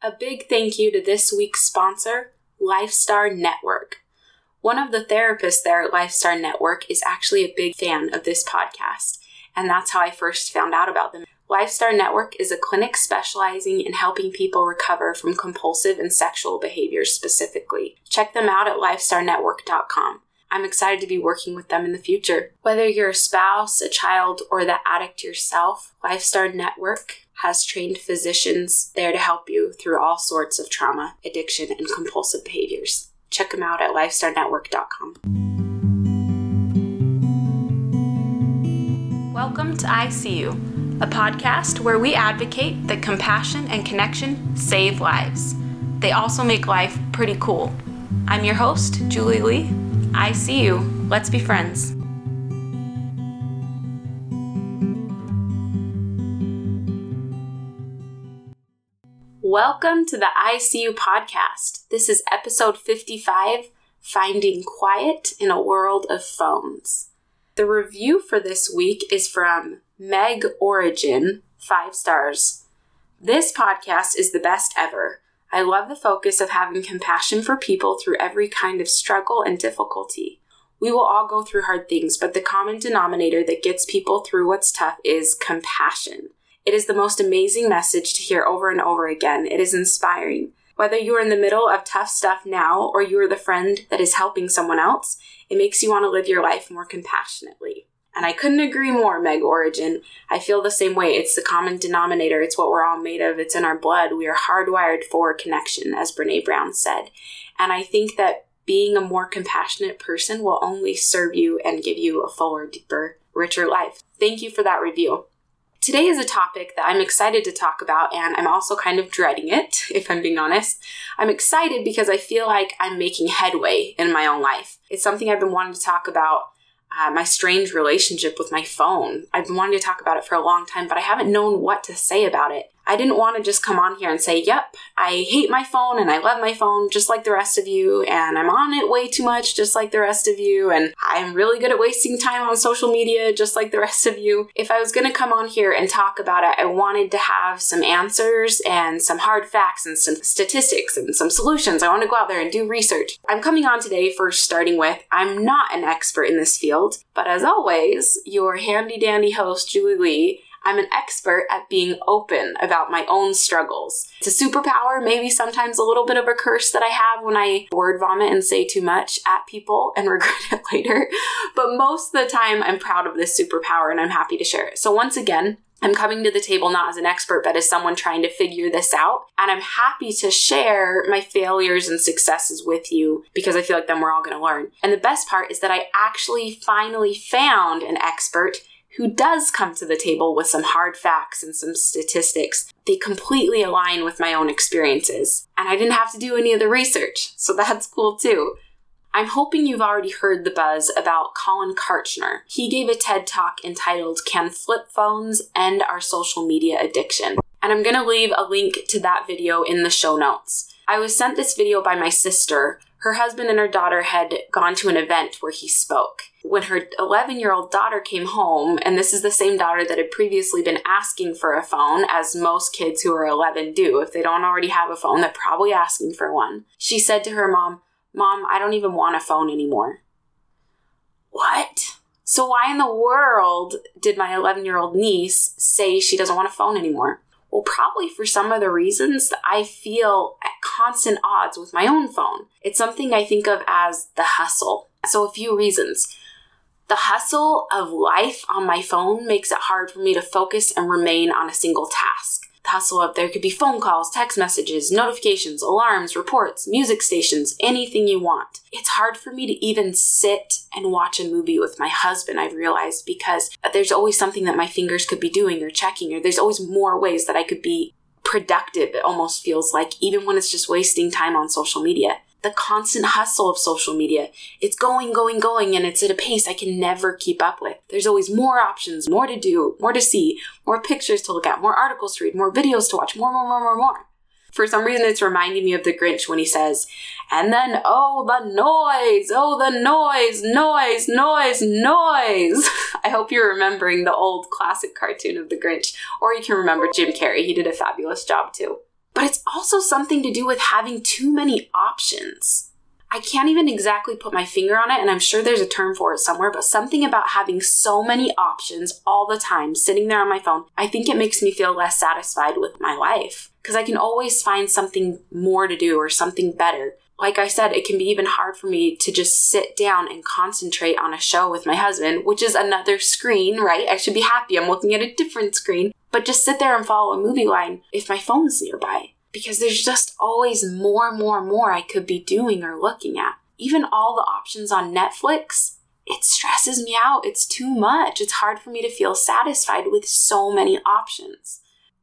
A big thank you to this week's sponsor, Lifestar Network. One of the therapists there at Lifestar Network is actually a big fan of this podcast, and that's how I first found out about them. Lifestar Network is a clinic specializing in helping people recover from compulsive and sexual behaviors specifically. Check them out at lifestarnetwork.com. I'm excited to be working with them in the future. Whether you're a spouse, a child, or the addict yourself, Lifestar Network has trained physicians there to help you through all sorts of trauma, addiction, and compulsive behaviors. Check them out at lifestarnetwork.com. Welcome to ICU a podcast where we advocate that compassion and connection save lives. They also make life pretty cool. I'm your host, Julie Lee. I see you. Let's be friends. Welcome to the ICU podcast. This is episode 55 Finding Quiet in a World of Phones. The review for this week is from Meg Origin, five stars. This podcast is the best ever. I love the focus of having compassion for people through every kind of struggle and difficulty. We will all go through hard things, but the common denominator that gets people through what's tough is compassion. It is the most amazing message to hear over and over again. It is inspiring. Whether you are in the middle of tough stuff now or you are the friend that is helping someone else, it makes you want to live your life more compassionately. And I couldn't agree more, Meg Origin. I feel the same way. It's the common denominator. It's what we're all made of. It's in our blood. We are hardwired for connection, as Brene Brown said. And I think that being a more compassionate person will only serve you and give you a fuller, deeper, richer life. Thank you for that review. Today is a topic that I'm excited to talk about, and I'm also kind of dreading it, if I'm being honest. I'm excited because I feel like I'm making headway in my own life. It's something I've been wanting to talk about uh, my strange relationship with my phone. I've been wanting to talk about it for a long time, but I haven't known what to say about it. I didn't want to just come on here and say, yep, I hate my phone and I love my phone just like the rest of you, and I'm on it way too much just like the rest of you, and I'm really good at wasting time on social media just like the rest of you. If I was going to come on here and talk about it, I wanted to have some answers and some hard facts and some statistics and some solutions. I want to go out there and do research. I'm coming on today first starting with I'm not an expert in this field, but as always, your handy dandy host, Julie Lee, I'm an expert at being open about my own struggles. It's a superpower, maybe sometimes a little bit of a curse that I have when I word vomit and say too much at people and regret it later. But most of the time, I'm proud of this superpower and I'm happy to share it. So, once again, I'm coming to the table not as an expert, but as someone trying to figure this out. And I'm happy to share my failures and successes with you because I feel like then we're all going to learn. And the best part is that I actually finally found an expert who does come to the table with some hard facts and some statistics. They completely align with my own experiences. And I didn't have to do any of the research, so that's cool too. I'm hoping you've already heard the buzz about Collin Kartchner. He gave a TED talk entitled Can Flip Phones End Our Social Media Addiction? And I'm going to leave a link to that video in the show notes. I was sent this video by my sister, her husband and her daughter had gone to an event where he spoke. When her 11 year old daughter came home, and this is the same daughter that had previously been asking for a phone, as most kids who are 11 do. If they don't already have a phone, they're probably asking for one. She said to her mom, Mom, I don't even want a phone anymore. What? So, why in the world did my 11 year old niece say she doesn't want a phone anymore? Well, probably for some of the reasons I feel at constant odds with my own phone. It's something I think of as the hustle. So, a few reasons. The hustle of life on my phone makes it hard for me to focus and remain on a single task hustle up there could be phone calls, text messages, notifications, alarms, reports, music stations, anything you want. It's hard for me to even sit and watch a movie with my husband, I've realized, because there's always something that my fingers could be doing or checking, or there's always more ways that I could be productive, it almost feels like, even when it's just wasting time on social media the constant hustle of social media. It's going, going, going, and it's at a pace I can never keep up with. There's always more options, more to do, more to see, more pictures to look at, more articles to read, more videos to watch, more, more, more, more, more. For some reason, it's reminding me of the Grinch when he says, and then, oh, the noise, oh, the noise, noise, noise, noise. I hope you're remembering the old classic cartoon of the Grinch, or you can remember Jim Carrey. He did a fabulous job too. But it's also something to do with having too many options. I can't even exactly put my finger on it, and I'm sure there's a term for it somewhere, but something about having so many options all the time sitting there on my phone, I think it makes me feel less satisfied with my life because I can always find something more to do or something better. Like I said, it can be even hard for me to just sit down and concentrate on a show with my husband, which is another screen, right? I should be happy I'm looking at a different screen, but just sit there and follow a movie line if my phone's nearby because there's just always more, more, more I could be doing or looking at. Even all the options on Netflix, it stresses me out. It's too much. It's hard for me to feel satisfied with so many options.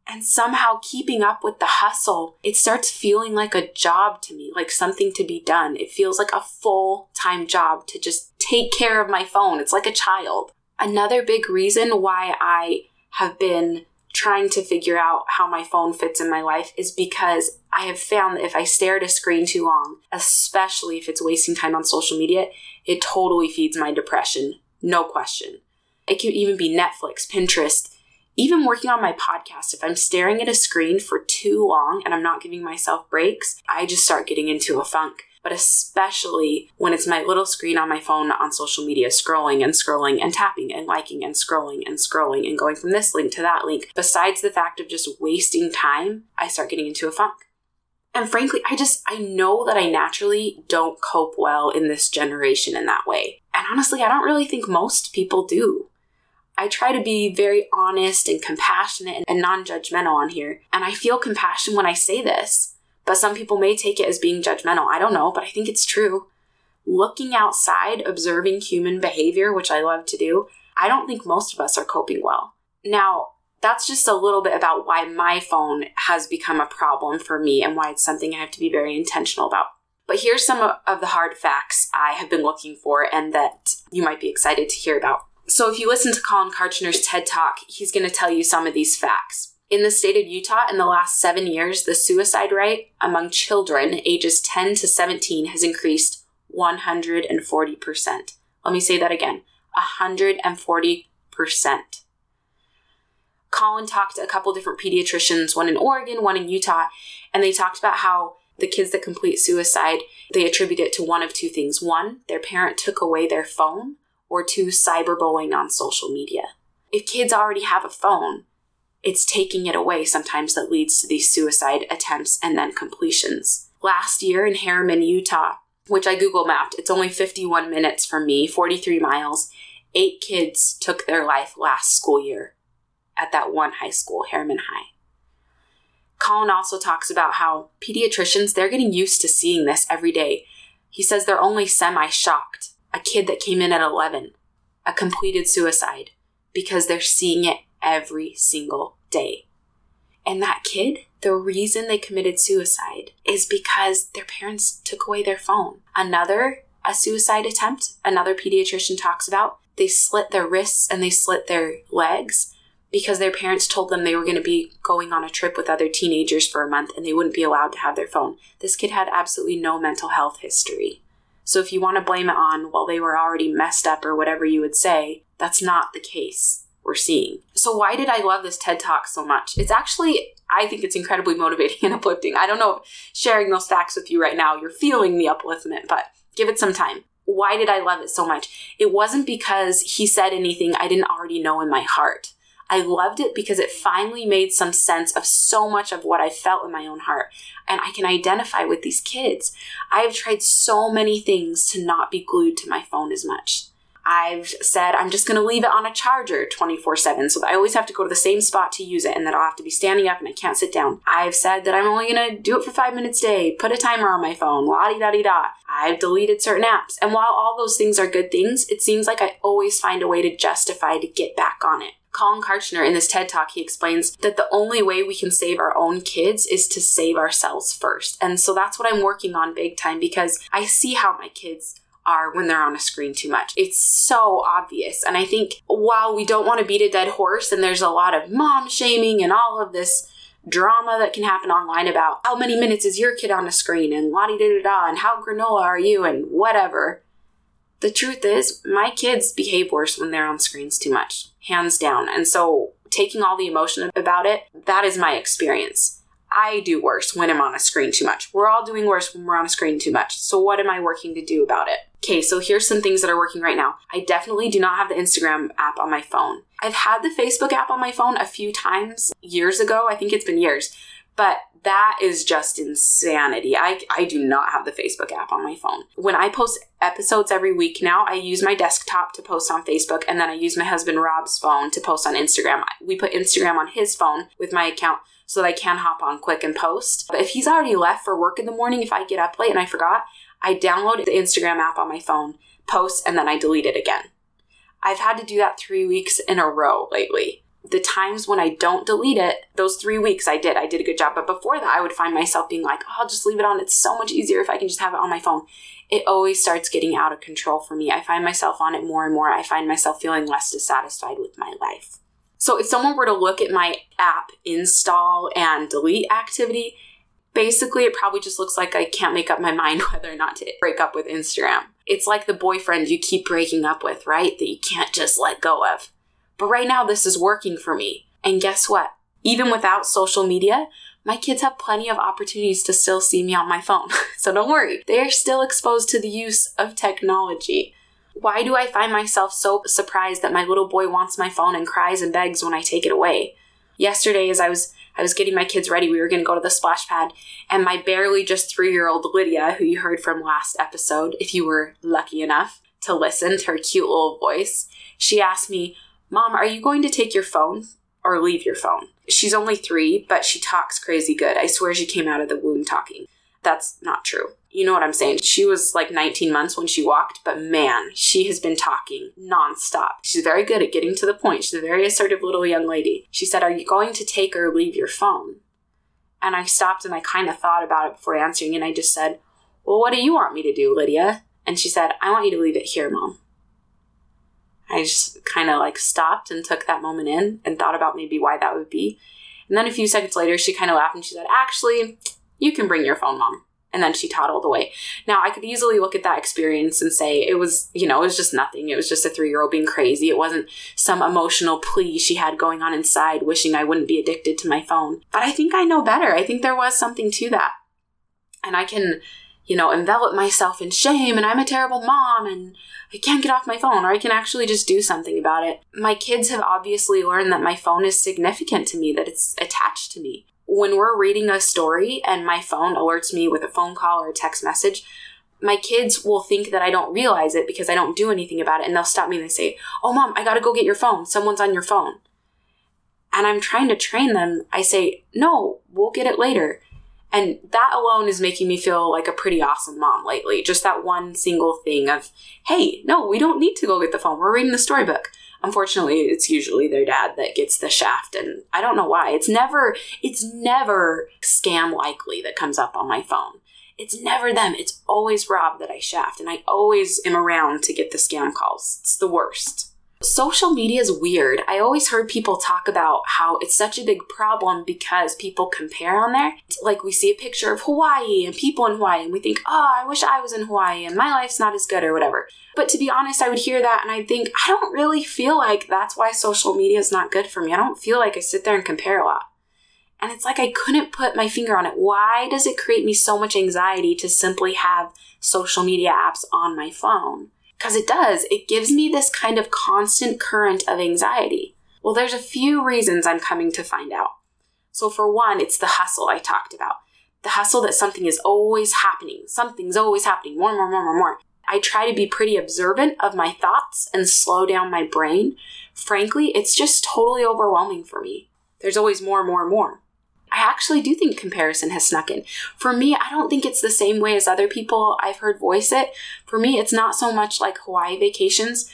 And somehow keeping up with the hustle, it starts feeling like a job to me, like something to be done. It feels like a full time job to just take care of my phone. It's like a child. Another big reason why I have been trying to figure out how my phone fits in my life is because I have found that if I stare at a screen too long, especially if it's wasting time on social media, it totally feeds my depression. No question. It can even be Netflix, Pinterest, even working on my podcast. If I'm staring at a screen for too long and I'm not giving myself breaks, I just start getting into a funk but especially when it's my little screen on my phone on social media, scrolling and scrolling and tapping and liking and scrolling and scrolling and going from this link to that link. Besides the fact of just wasting time, I start getting into a funk. And frankly, I just, I know that I naturally don't cope well in this generation in that way. And honestly, I don't really think most people do. I try to be very honest and compassionate and non judgmental on here. And I feel compassion when I say this. But some people may take it as being judgmental. I don't know, but I think it's true. Looking outside, observing human behavior, which I love to do, I don't think most of us are coping well. Now, that's just a little bit about why my phone has become a problem for me and why it's something I have to be very intentional about. But here's some of the hard facts I have been looking for and that you might be excited to hear about. So, if you listen to Collin Kartchner's TED Talk, he's going to tell you some of these facts. In the state of Utah, in the last seven years, the suicide rate among children ages 10 to 17 has increased 140%. Let me say that again 140%. Collin talked to a couple different pediatricians, one in Oregon, one in Utah, and they talked about how the kids that complete suicide, they attribute it to one of two things. One, their parent took away their phone, or two, cyberbullying on social media. If kids already have a phone, it's taking it away sometimes that leads to these suicide attempts and then completions. Last year in Herriman, Utah, which I Google mapped, it's only 51 minutes from me, 43 miles. Eight kids took their life last school year at that one high school, Herriman High. Collin also talks about how pediatricians, they're getting used to seeing this every day. He says they're only semi shocked. A kid that came in at 11, a completed suicide, because they're seeing it every single day. And that kid, the reason they committed suicide is because their parents took away their phone. Another, a suicide attempt, another pediatrician talks about, they slit their wrists and they slit their legs because their parents told them they were going to be going on a trip with other teenagers for a month and they wouldn't be allowed to have their phone. This kid had absolutely no mental health history. So if you want to blame it on, well, they were already messed up or whatever you would say, that's not the case we're seeing. So, why did I love this TED Talk so much? It's actually, I think it's incredibly motivating and uplifting. I don't know if sharing those facts with you right now, you're feeling the upliftment, but give it some time. Why did I love it so much? It wasn't because he said anything I didn't already know in my heart. I loved it because it finally made some sense of so much of what I felt in my own heart. And I can identify with these kids. I have tried so many things to not be glued to my phone as much. I've said I'm just going to leave it on a charger 24 7 so that I always have to go to the same spot to use it and that I'll have to be standing up and I can't sit down. I've said that I'm only going to do it for five minutes a day, put a timer on my phone, la di da di da. I've deleted certain apps. And while all those things are good things, it seems like I always find a way to justify to get back on it. Collin Kartchner, in this TED talk, he explains that the only way we can save our own kids is to save ourselves first. And so that's what I'm working on big time because I see how my kids are when they're on a screen too much. It's so obvious. And I think while we don't want to beat a dead horse and there's a lot of mom shaming and all of this drama that can happen online about how many minutes is your kid on a screen and la di da da and how granola are you and whatever. The truth is, my kids behave worse when they're on screens too much, hands down. And so taking all the emotion about it, that is my experience. I do worse when I'm on a screen too much. We're all doing worse when we're on a screen too much. So, what am I working to do about it? Okay, so here's some things that are working right now. I definitely do not have the Instagram app on my phone. I've had the Facebook app on my phone a few times years ago. I think it's been years. But that is just insanity. I, I do not have the Facebook app on my phone. When I post episodes every week now, I use my desktop to post on Facebook and then I use my husband Rob's phone to post on Instagram. We put Instagram on his phone with my account so that I can hop on quick and post. But if he's already left for work in the morning, if I get up late and I forgot, I download the Instagram app on my phone, post, and then I delete it again. I've had to do that three weeks in a row lately the times when I don't delete it, those three weeks I did, I did a good job. But before that, I would find myself being like, oh, I'll just leave it on. It's so much easier if I can just have it on my phone. It always starts getting out of control for me. I find myself on it more and more. I find myself feeling less dissatisfied with my life. So if someone were to look at my app install and delete activity, basically it probably just looks like I can't make up my mind whether or not to break up with Instagram. It's like the boyfriend you keep breaking up with, right? That you can't just let go of. But right now, this is working for me. And guess what? Even without social media, my kids have plenty of opportunities to still see me on my phone. so don't worry, they are still exposed to the use of technology. Why do I find myself so surprised that my little boy wants my phone and cries and begs when I take it away? Yesterday, as I was I was getting my kids ready, we were going to go to the splash pad, and my barely just three year old Lydia, who you heard from last episode, if you were lucky enough to listen to her cute little voice, she asked me, Mom, are you going to take your phone or leave your phone? She's only three, but she talks crazy good. I swear she came out of the womb talking. That's not true. You know what I'm saying? She was like 19 months when she walked, but man, she has been talking nonstop. She's very good at getting to the point. She's a very assertive little young lady. She said, Are you going to take or leave your phone? And I stopped and I kind of thought about it before answering, and I just said, Well, what do you want me to do, Lydia? And she said, I want you to leave it here, Mom. I just kind of like stopped and took that moment in and thought about maybe why that would be. And then a few seconds later, she kind of laughed and she said, Actually, you can bring your phone, mom. And then she toddled away. Now, I could easily look at that experience and say it was, you know, it was just nothing. It was just a three year old being crazy. It wasn't some emotional plea she had going on inside, wishing I wouldn't be addicted to my phone. But I think I know better. I think there was something to that. And I can, you know, envelop myself in shame and I'm a terrible mom and I can't get off my phone or I can actually just do something about it. My kids have obviously learned that my phone is significant to me, that it's attached to me. When we're reading a story and my phone alerts me with a phone call or a text message, my kids will think that I don't realize it because I don't do anything about it. And they'll stop me and they say, Oh, mom, I gotta go get your phone. Someone's on your phone. And I'm trying to train them. I say, No, we'll get it later. And that alone is making me feel like a pretty awesome mom lately. Just that one single thing of, hey, no, we don't need to go get the phone. We're reading the storybook. Unfortunately, it's usually their dad that gets the shaft, and I don't know why. It's never, it's never scam likely that comes up on my phone. It's never them. It's always Rob that I shaft, and I always am around to get the scam calls. It's the worst. Social media is weird. I always heard people talk about how it's such a big problem because people compare on there. Like we see a picture of Hawaii and people in Hawaii and we think, oh, I wish I was in Hawaii and my life's not as good or whatever. But to be honest, I would hear that and I'd think, I don't really feel like that's why social media is not good for me. I don't feel like I sit there and compare a lot. And it's like I couldn't put my finger on it. Why does it create me so much anxiety to simply have social media apps on my phone? Because it does. It gives me this kind of constant current of anxiety. Well, there's a few reasons I'm coming to find out. So, for one, it's the hustle I talked about. The hustle that something is always happening. Something's always happening. More, more, more, more, more. I try to be pretty observant of my thoughts and slow down my brain. Frankly, it's just totally overwhelming for me. There's always more, and more, and more. I actually do think comparison has snuck in. For me, I don't think it's the same way as other people I've heard voice it. For me, it's not so much like Hawaii vacations,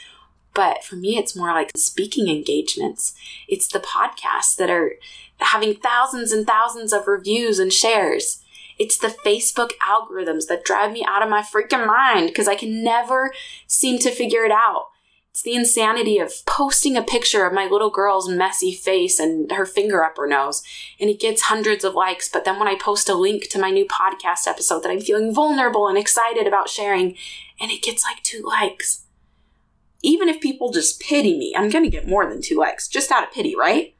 but for me, it's more like speaking engagements. It's the podcasts that are having thousands and thousands of reviews and shares. It's the Facebook algorithms that drive me out of my freaking mind because I can never seem to figure it out. It's the insanity of posting a picture of my little girl's messy face and her finger up her nose, and it gets hundreds of likes. But then when I post a link to my new podcast episode that I'm feeling vulnerable and excited about sharing, and it gets like two likes. Even if people just pity me, I'm gonna get more than two likes, just out of pity, right?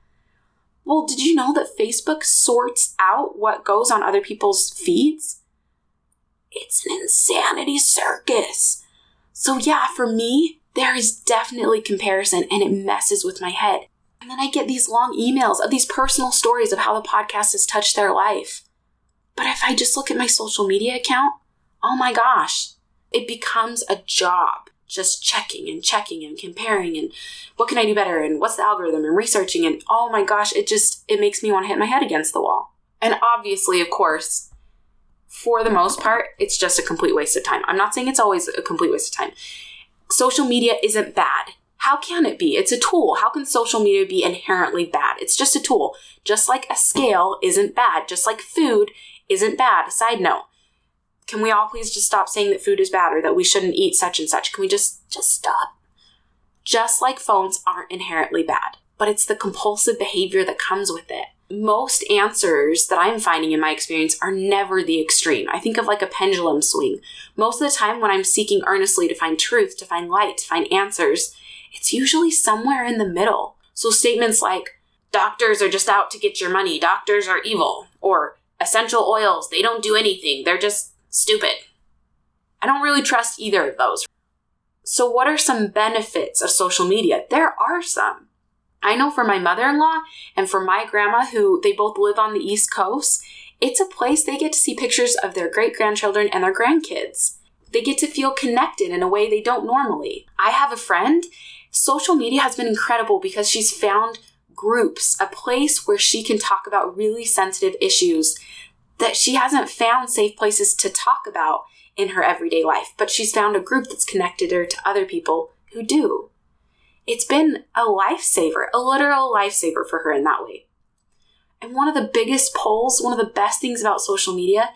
Well, did you know that Facebook sorts out what goes on other people's feeds? It's an insanity circus. So, yeah, for me, there is definitely comparison and it messes with my head. And then I get these long emails of these personal stories of how the podcast has touched their life. But if I just look at my social media account, oh my gosh, it becomes a job just checking and checking and comparing and what can I do better and what's the algorithm and researching and oh my gosh, it just it makes me want to hit my head against the wall. And obviously, of course, for the most part, it's just a complete waste of time. I'm not saying it's always a complete waste of time. Social media isn't bad. How can it be? It's a tool. How can social media be inherently bad? It's just a tool. Just like a scale isn't bad, just like food isn't bad. Side note can we all please just stop saying that food is bad or that we shouldn't eat such and such? Can we just just stop? Just like phones aren't inherently bad, but it's the compulsive behavior that comes with it. Most answers that I'm finding in my experience are never the extreme. I think of like a pendulum swing. Most of the time when I'm seeking earnestly to find truth, to find light, to find answers, it's usually somewhere in the middle. So statements like, doctors are just out to get your money, doctors are evil, or essential oils, they don't do anything, they're just stupid. I don't really trust either of those. So, what are some benefits of social media? There are some. I know for my mother in law and for my grandma, who they both live on the East Coast, it's a place they get to see pictures of their great grandchildren and their grandkids. They get to feel connected in a way they don't normally. I have a friend. Social media has been incredible because she's found groups, a place where she can talk about really sensitive issues that she hasn't found safe places to talk about in her everyday life, but she's found a group that's connected her to other people who do. It's been a lifesaver, a literal lifesaver for her in that way. And one of the biggest pulls, one of the best things about social media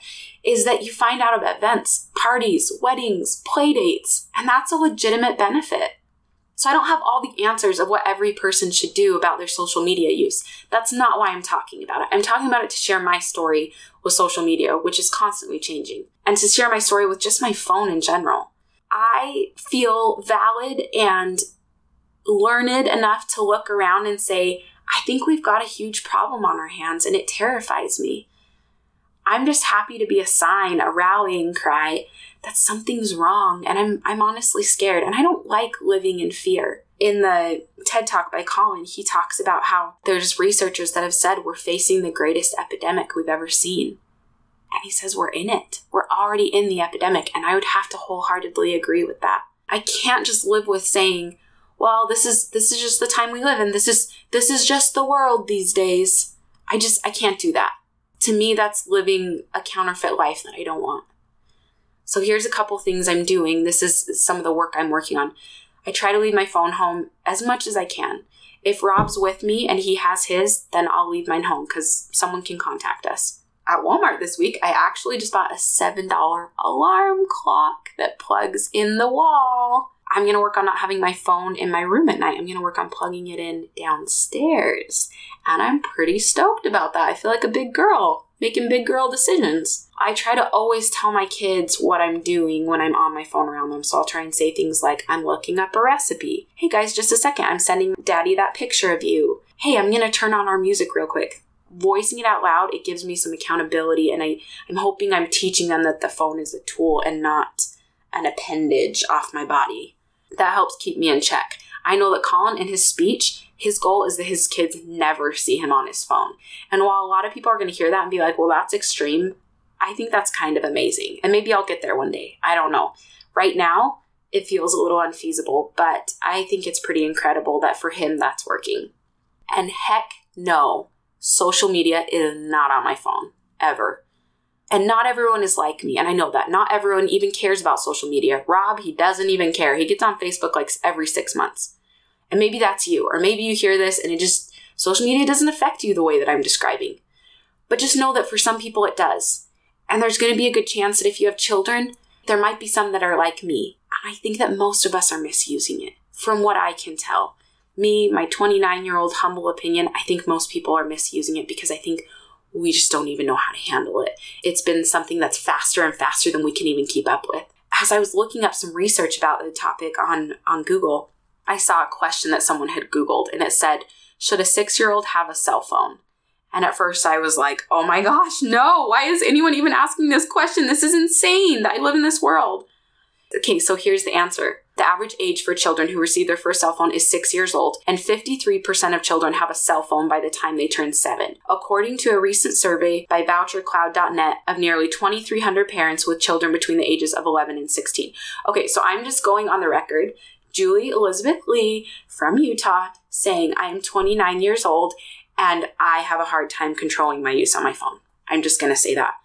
is that you find out about events, parties, weddings, play dates, and that's a legitimate benefit. So I don't have all the answers of what every person should do about their social media use. That's not why I'm talking about it. I'm talking about it to share my story with social media, which is constantly changing, and to share my story with just my phone in general. I feel valid and learned enough to look around and say, I think we've got a huge problem on our hands and it terrifies me. I'm just happy to be a sign, a rallying cry that something's wrong and I'm I'm honestly scared and I don't like living in fear. In the TED Talk by Collin, he talks about how there's researchers that have said we're facing the greatest epidemic we've ever seen. And he says we're in it. We're already in the epidemic and I would have to wholeheartedly agree with that. I can't just live with saying, well, this is this is just the time we live in. This is this is just the world these days. I just I can't do that. To me that's living a counterfeit life that I don't want. So here's a couple things I'm doing. This is some of the work I'm working on. I try to leave my phone home as much as I can. If Rob's with me and he has his, then I'll leave mine home because someone can contact us. At Walmart this week, I actually just bought a $7 alarm clock that plugs in the wall. I'm going to work on not having my phone in my room at night. I'm going to work on plugging it in downstairs. And I'm pretty stoked about that. I feel like a big girl making big girl decisions. I try to always tell my kids what I'm doing when I'm on my phone around them. So I'll try and say things like, I'm looking up a recipe. Hey guys, just a second. I'm sending daddy that picture of you. Hey, I'm going to turn on our music real quick. Voicing it out loud, it gives me some accountability. And I, I'm hoping I'm teaching them that the phone is a tool and not an appendage off my body. That helps keep me in check. I know that Collin in his speech, his goal is that his kids never see him on his phone. And while a lot of people are going to hear that and be like, well, that's extreme, I think that's kind of amazing. And maybe I'll get there one day. I don't know. Right now, it feels a little unfeasible, but I think it's pretty incredible that for him that's working. And heck no, social media is not on my phone ever. And not everyone is like me, and I know that. Not everyone even cares about social media. Rob, he doesn't even care. He gets on Facebook like every six months. And maybe that's you, or maybe you hear this and it just, social media doesn't affect you the way that I'm describing. But just know that for some people it does. And there's going to be a good chance that if you have children, there might be some that are like me. And I think that most of us are misusing it, from what I can tell. Me, my 29 year old humble opinion, I think most people are misusing it because I think we just don't even know how to handle it. It's been something that's faster and faster than we can even keep up with. As I was looking up some research about the topic on, on Google, I saw a question that someone had Googled and it said, Should a six year old have a cell phone? And at first I was like, oh my gosh, no, why is anyone even asking this question? This is insane I live in this world. Okay, so here's the answer. The average age for children who receive their first cell phone is six years old, and 53% of children have a cell phone by the time they turn seven. According to a recent survey by VoucherCloud.net of nearly 2,300 parents with children between the ages of 11 and 16. Okay, so I'm just going on the record. Julie Elizabeth Lee from Utah saying, I am 29 years old and I have a hard time controlling my use on my phone. I'm just going to say that.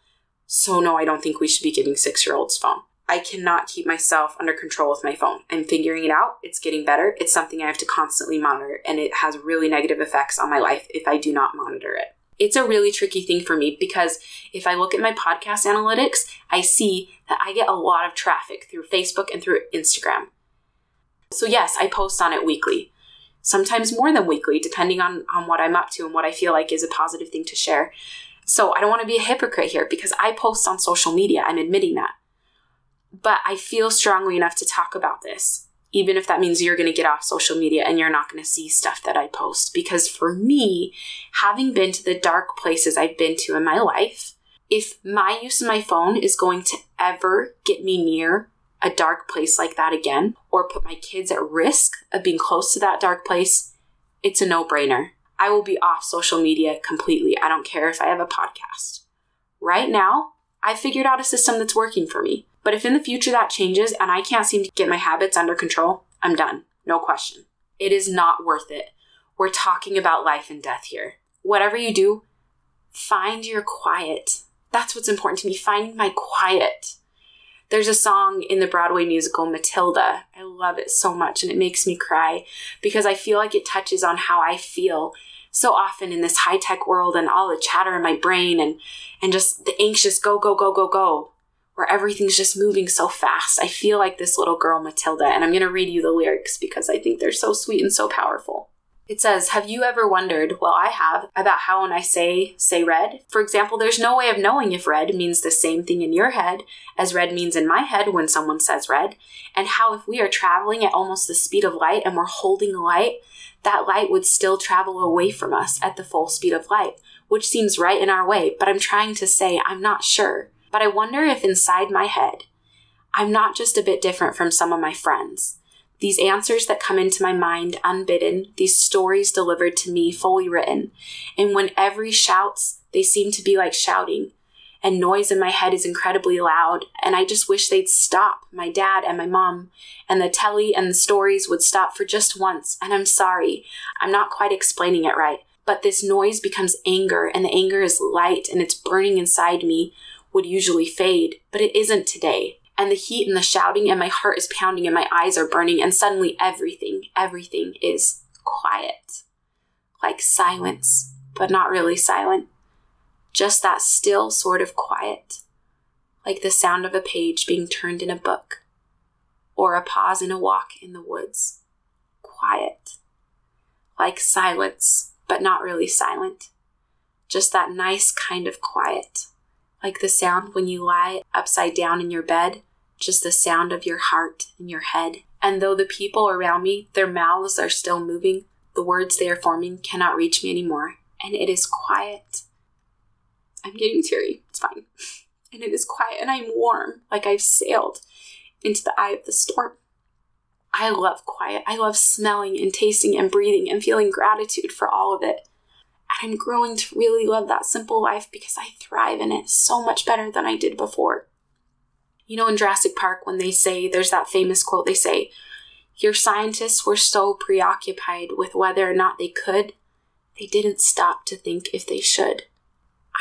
So, no, I don't think we should be giving six year olds phone. I cannot keep myself under control with my phone. I'm figuring it out. It's getting better. It's something I have to constantly monitor, and it has really negative effects on my life if I do not monitor it. It's a really tricky thing for me because if I look at my podcast analytics, I see that I get a lot of traffic through Facebook and through Instagram. So, yes, I post on it weekly, sometimes more than weekly, depending on, on what I'm up to and what I feel like is a positive thing to share. So, I don't want to be a hypocrite here because I post on social media. I'm admitting that. But I feel strongly enough to talk about this, even if that means you're going to get off social media and you're not going to see stuff that I post. Because for me, having been to the dark places I've been to in my life, if my use of my phone is going to ever get me near a dark place like that again, or put my kids at risk of being close to that dark place, it's a no brainer. I will be off social media completely. I don't care if I have a podcast. Right now, I figured out a system that's working for me. But if in the future that changes and I can't seem to get my habits under control, I'm done. No question. It is not worth it. We're talking about life and death here. Whatever you do, find your quiet. That's what's important to me. Find my quiet. There's a song in the Broadway musical Matilda. I love it so much and it makes me cry because I feel like it touches on how I feel so often in this high tech world and all the chatter in my brain and, and just the anxious go, go, go, go, go where everything's just moving so fast. I feel like this little girl, Matilda, and I'm going to read you the lyrics because I think they're so sweet and so powerful. It says, Have you ever wondered, well, I have, about how when I say, say red? For example, there's no way of knowing if red means the same thing in your head as red means in my head when someone says red, and how if we are traveling at almost the speed of light and we're holding light, that light would still travel away from us at the full speed of light, which seems right in our way, but I'm trying to say I'm not sure. But I wonder if inside my head, I'm not just a bit different from some of my friends. These answers that come into my mind unbidden, these stories delivered to me fully written. And when every shouts, they seem to be like shouting. And noise in my head is incredibly loud. And I just wish they'd stop, my dad and my mom. And the telly and the stories would stop for just once. And I'm sorry. I'm not quite explaining it right. But this noise becomes anger, and the anger is light and it's burning inside me would usually fade, but it isn't today. And the heat and the shouting, and my heart is pounding, and my eyes are burning, and suddenly everything, everything is quiet. Like silence, but not really silent. Just that still sort of quiet. Like the sound of a page being turned in a book, or a pause in a walk in the woods. Quiet. Like silence, but not really silent. Just that nice kind of quiet like the sound when you lie upside down in your bed, just the sound of your heart in your head. And though the people around me, their mouths are still moving, the words they are forming cannot reach me anymore, and it is quiet. I'm getting teary, it's fine. And it is quiet, and I'm warm, like I've sailed into the eye of the storm. I love quiet. I love smelling and tasting and breathing and feeling gratitude for all of it. And I'm growing to really love that simple life because I thrive in it so much better than I did before. You know, in Jurassic Park, when they say, there's that famous quote, they say, Your scientists were so preoccupied with whether or not they could, they didn't stop to think if they should.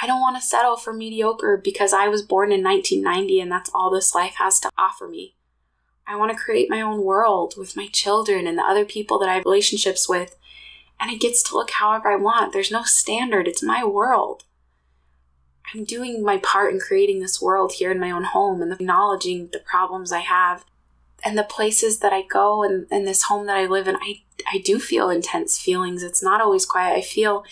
I don't want to settle for mediocre because I was born in 1990 and that's all this life has to offer me. I want to create my own world with my children and the other people that I have relationships with and it gets to look however I want. There's no standard, it's my world. I'm doing my part in creating this world here in my own home and acknowledging the problems I have and the places that I go and, and this home that I live in. I, I do feel intense feelings. It's not always quiet. I feel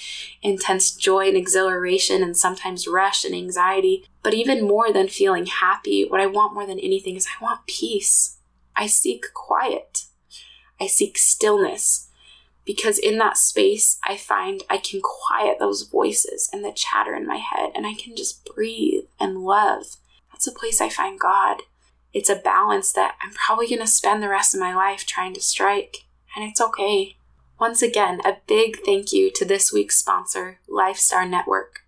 intense joy and exhilaration and sometimes rush and anxiety. But even more than feeling happy, what I want more than anything is I want peace. I seek quiet. I seek stillness because in that space, I find I can quiet those voices and the chatter in my head and I can just breathe and love. That's a place I find God. It's a balance that I'm probably going to spend the rest of my life trying to strike, and it's okay. Once again, a big thank you to this week's sponsor, LifeStar Network.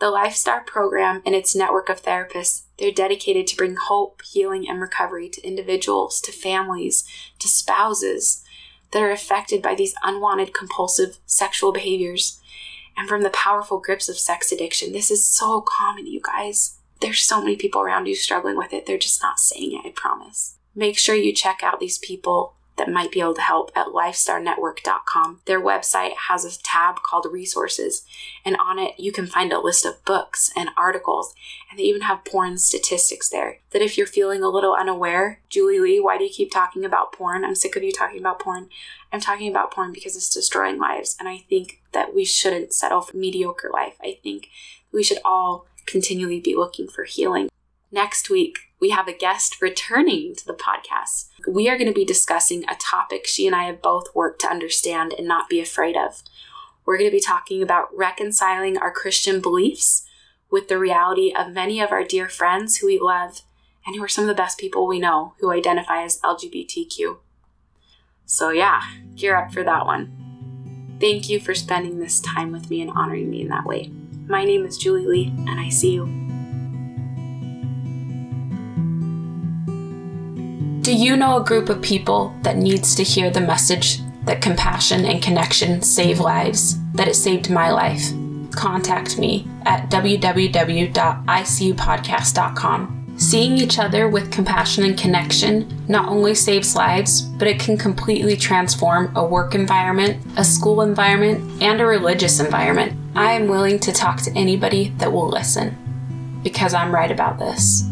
The LifeStar program and its network of therapists, they're dedicated to bring hope, healing, and recovery to individuals, to families, to spouses, that are affected by these unwanted compulsive sexual behaviors and from the powerful grips of sex addiction. This is so common, you guys. There's so many people around you struggling with it. They're just not saying it, I promise. Make sure you check out these people that might be able to help at lifestarnetwork.com. Their website has a tab called resources, and on it you can find a list of books and articles, and they even have porn statistics there. That if you're feeling a little unaware, Julie Lee, why do you keep talking about porn? I'm sick of you talking about porn. I'm talking about porn because it's destroying lives, and I think that we shouldn't settle for mediocre life. I think we should all continually be looking for healing. Next week, we have a guest returning to the podcast. We are going to be discussing a topic she and I have both worked to understand and not be afraid of. We're going to be talking about reconciling our Christian beliefs with the reality of many of our dear friends who we love and who are some of the best people we know who identify as LGBTQ. So, yeah, gear up for that one. Thank you for spending this time with me and honoring me in that way. My name is Julie Lee, and I see you. Do you know a group of people that needs to hear the message that compassion and connection save lives, that it saved my life? Contact me at www.icupodcast.com. Seeing each other with compassion and connection not only saves lives, but it can completely transform a work environment, a school environment, and a religious environment. I am willing to talk to anybody that will listen because I'm right about this.